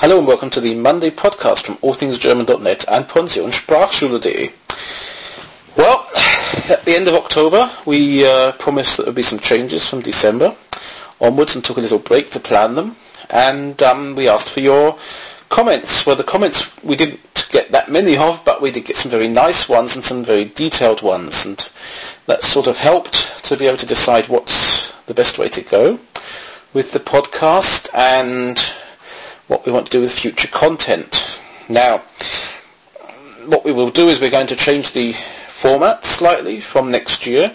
Hallo and welcome to the Monday podcast from allthingsgerman.net and Pension-Sprachschule.de. Well, at the end of October, we uh, promised that there would be some changes from December onwards and took a little break to plan them. And um, we asked for your comments. Well, the comments we didn't get that many of, but we did get some very nice ones and some very detailed ones. And that sort of helped to be able to decide what's the best way to go with the podcast and what we want to do with future content. Now, what we will do is we're going to change the format slightly from next year.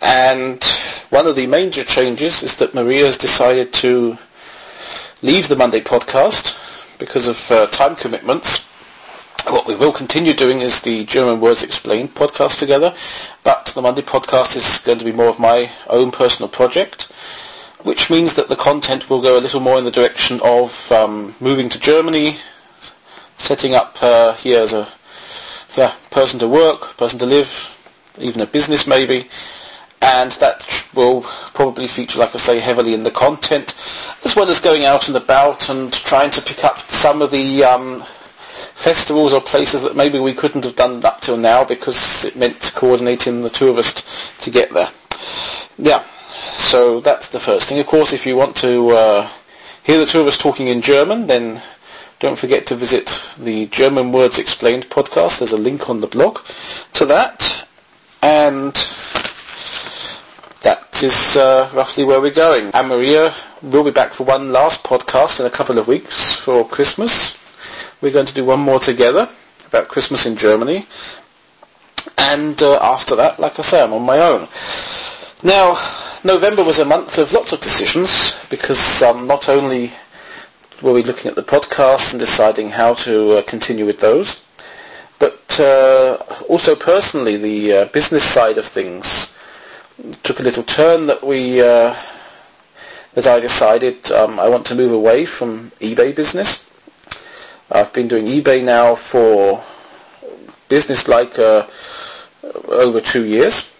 And one of the major changes is that Maria has decided to leave the Monday podcast because of uh, time commitments. What we will continue doing is the German Words Explained podcast together, but the Monday podcast is going to be more of my own personal project which means that the content will go a little more in the direction of um, moving to Germany, setting up uh, here as a yeah, person to work, person to live, even a business maybe, and that will probably feature, like I say, heavily in the content, as well as going out and about and trying to pick up some of the um, festivals or places that maybe we couldn't have done up till now because it meant coordinating the two of us to get there. Yeah, so that's the first thing. Of course, if you want to uh, hear the two of us talking in German, then don't forget to visit the German Words Explained podcast. There's a link on the blog to that. And that is uh, roughly where we're going. And Maria will be back for one last podcast in a couple of weeks for Christmas. We're going to do one more together about Christmas in Germany. And uh, after that, like I say, I'm on my own. Now, November was a month of lots of decisions because um, not only were we looking at the podcasts and deciding how to uh, continue with those, but uh, also personally the uh, business side of things took a little turn that we uh, that I decided um, I want to move away from eBay business. I've been doing eBay now for business like uh, over two years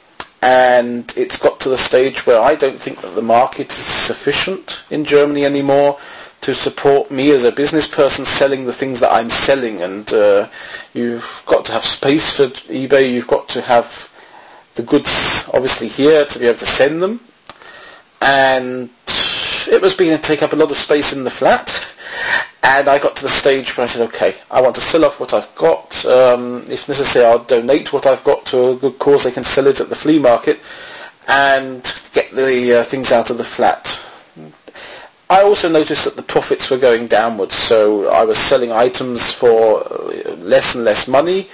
and it's got to the stage where I don't think that the market is sufficient in Germany anymore to support me as a business person selling the things that I'm selling. And uh, you've got to have space for eBay, you've got to have the goods obviously here to be able to send them. And it was beginning to take up a lot of space in the flat and I got to the stage where I said, okay, I want to sell off what I've got. Um, if necessary, I'll donate what I've got to a good cause. They can sell it at the flea market and get the uh, things out of the flat. I also noticed that the profits were going downwards, so I was selling items for uh, less and less money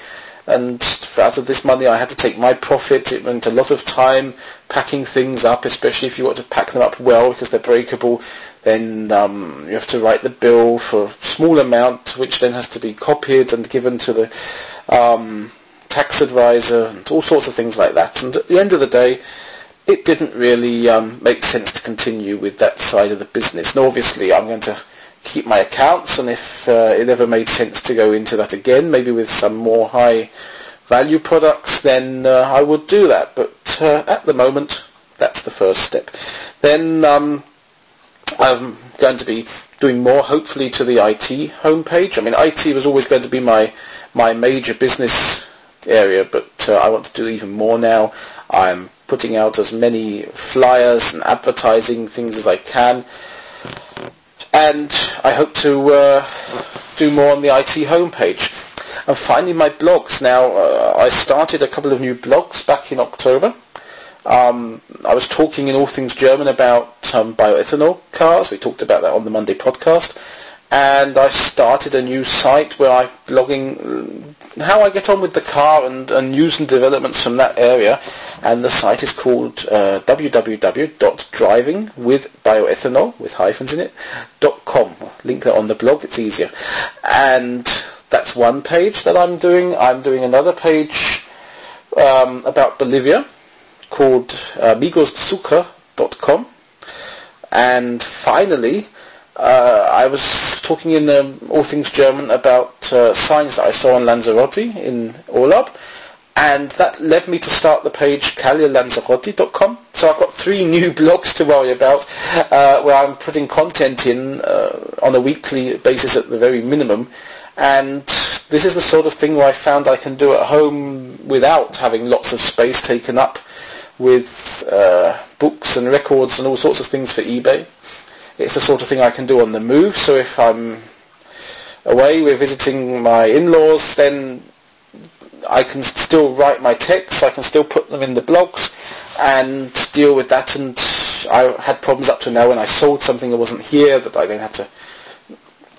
and out of this money I had to take my profit. It went a lot of time packing things up, especially if you want to pack them up well because they're breakable. Then um, you have to write the bill for a small amount, which then has to be copied and given to the um, tax advisor and all sorts of things like that. And at the end of the day, it didn't really um, make sense to continue with that side of the business. Now, obviously, I'm going to keep my accounts and if uh, it ever made sense to go into that again, maybe with some more high value products, then uh, I would do that. But uh, at the moment, that's the first step. Then um, I'm going to be doing more, hopefully, to the IT homepage. I mean, IT was always going to be my my major business area, but uh, I want to do even more now. I'm putting out as many flyers and advertising things as I can and I hope to uh, do more on the IT homepage. And finally, my blogs. Now, uh, I started a couple of new blogs back in October. Um, I was talking in all things German about um, bioethanol cars. We talked about that on the Monday podcast and I started a new site where I'm blogging how I get on with the car and, and news and developments from that area. And the site is called uh, www.drivingwithbioethanol, with hyphens in it, dot com. link that on the blog, it's easier. And that's one page that I'm doing. I'm doing another page um, about Bolivia called uh, migoszucker.com. And finally, uh, I was talking in um, All Things German about uh, signs that I saw on Lanzarote in Orlab, and that led me to start the page caglialanzarotti.com. So I've got three new blogs to worry about uh, where I'm putting content in uh, on a weekly basis at the very minimum. And this is the sort of thing where I found I can do at home without having lots of space taken up with uh, books and records and all sorts of things for eBay. It's the sort of thing I can do on the move. So if I'm away, we're visiting my in-laws, then I can still write my texts, I can still put them in the blogs and deal with that. And I had problems up to now when I sold something that wasn't here that I then had to,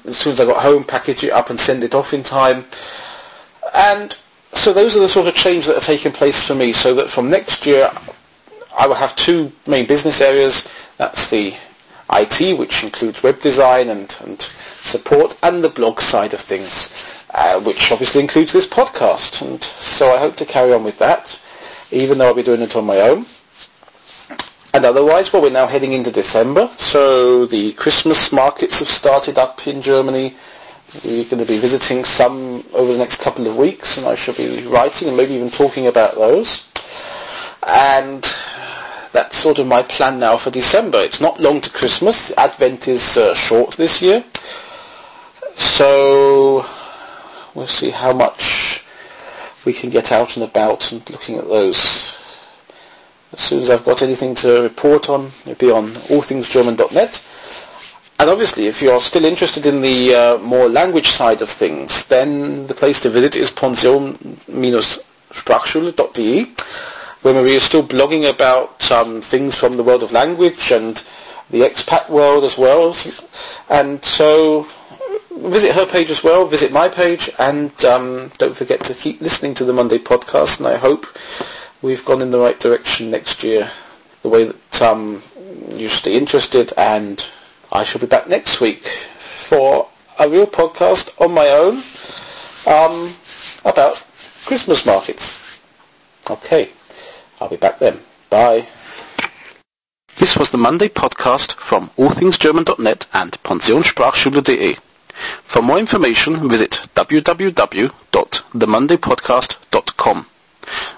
as soon as I got home, package it up and send it off in time. And so those are the sort of changes that are taking place for me. So that from next year, I will have two main business areas. That's the IT, which includes web design and, and support, and the blog side of things uh, which obviously includes this podcast. And so I hope to carry on with that, even though I'll be doing it on my own. And otherwise, well, we're now heading into December, so the Christmas markets have started up in Germany. We're going to be visiting some over the next couple of weeks, and I shall be writing and maybe even talking about those. And that's sort of my plan now for December. It's not long to Christmas. Advent is uh, short this year. So We'll see how much we can get out and about and looking at those. As soon as I've got anything to report on, it'll be on allthingsgerman.net. And obviously, if you're still interested in the uh, more language side of things, then the place to visit is pension-sprachschule.de, where Maria is still blogging about um, things from the world of language and the expat world as well. And so visit her page as well, visit my page, and um, don't forget to keep listening to the Monday podcast. And I hope we've gone in the right direction next year, the way that um, you stay interested. And I shall be back next week for a real podcast on my own um, about Christmas markets. Okay, I'll be back then. Bye. This was the Monday podcast from allthingsgerman.net and pensionssprachschule.de. For more information, visit www.themondaypodcast.com.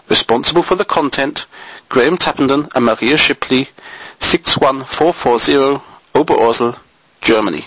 Responsible for the content, Graham Tappenden and Maria Shipley, 61440 Oberursel, Germany.